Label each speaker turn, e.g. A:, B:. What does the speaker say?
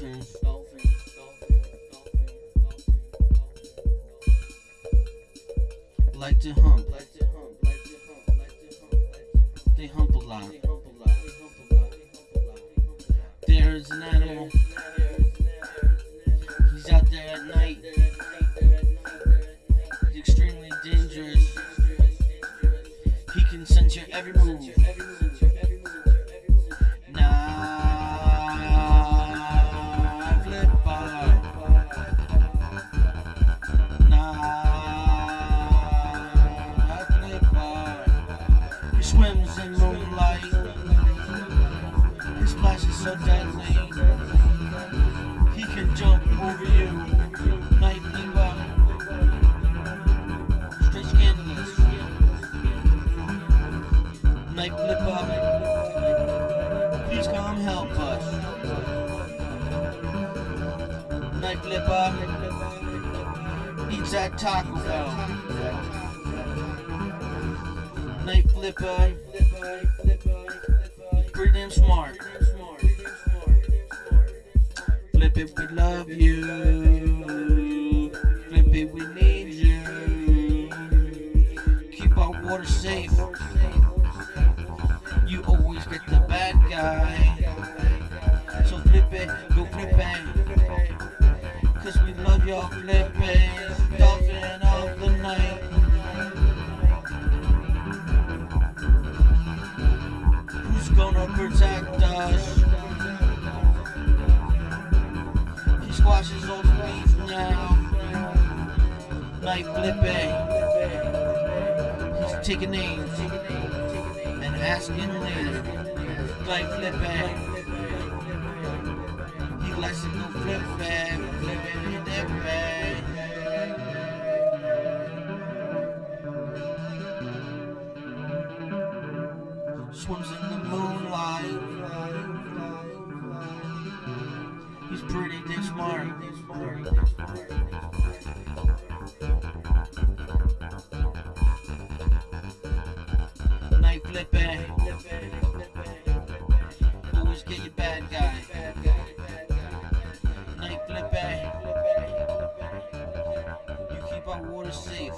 A: Dolphins. Like to hump. They hump a lot. There's an animal. He's out there at night. He's extremely dangerous. He can sense your every move. Swims in moonlight. His splash is so deadly. He can jump over you. Night flipper. Straight scandalous. Night flipper. Please come help us. Night flipper. Eats at Taco Bell. Night flipper. Pretty smart. Flip it, we love you. Flip it, we need you. Keep our water safe. You always get the bad guy. So flip it, go flip it. Cause we love y'all flipping. Gonna protect us? He squashes all the beef now. Night flipping. He's taking names and asking names. Night flipping. He likes to go flipping and Swims in the moonlight. He's pretty damn smart. Night flipping. Always get your bad guy. Night flipping. You keep our water safe.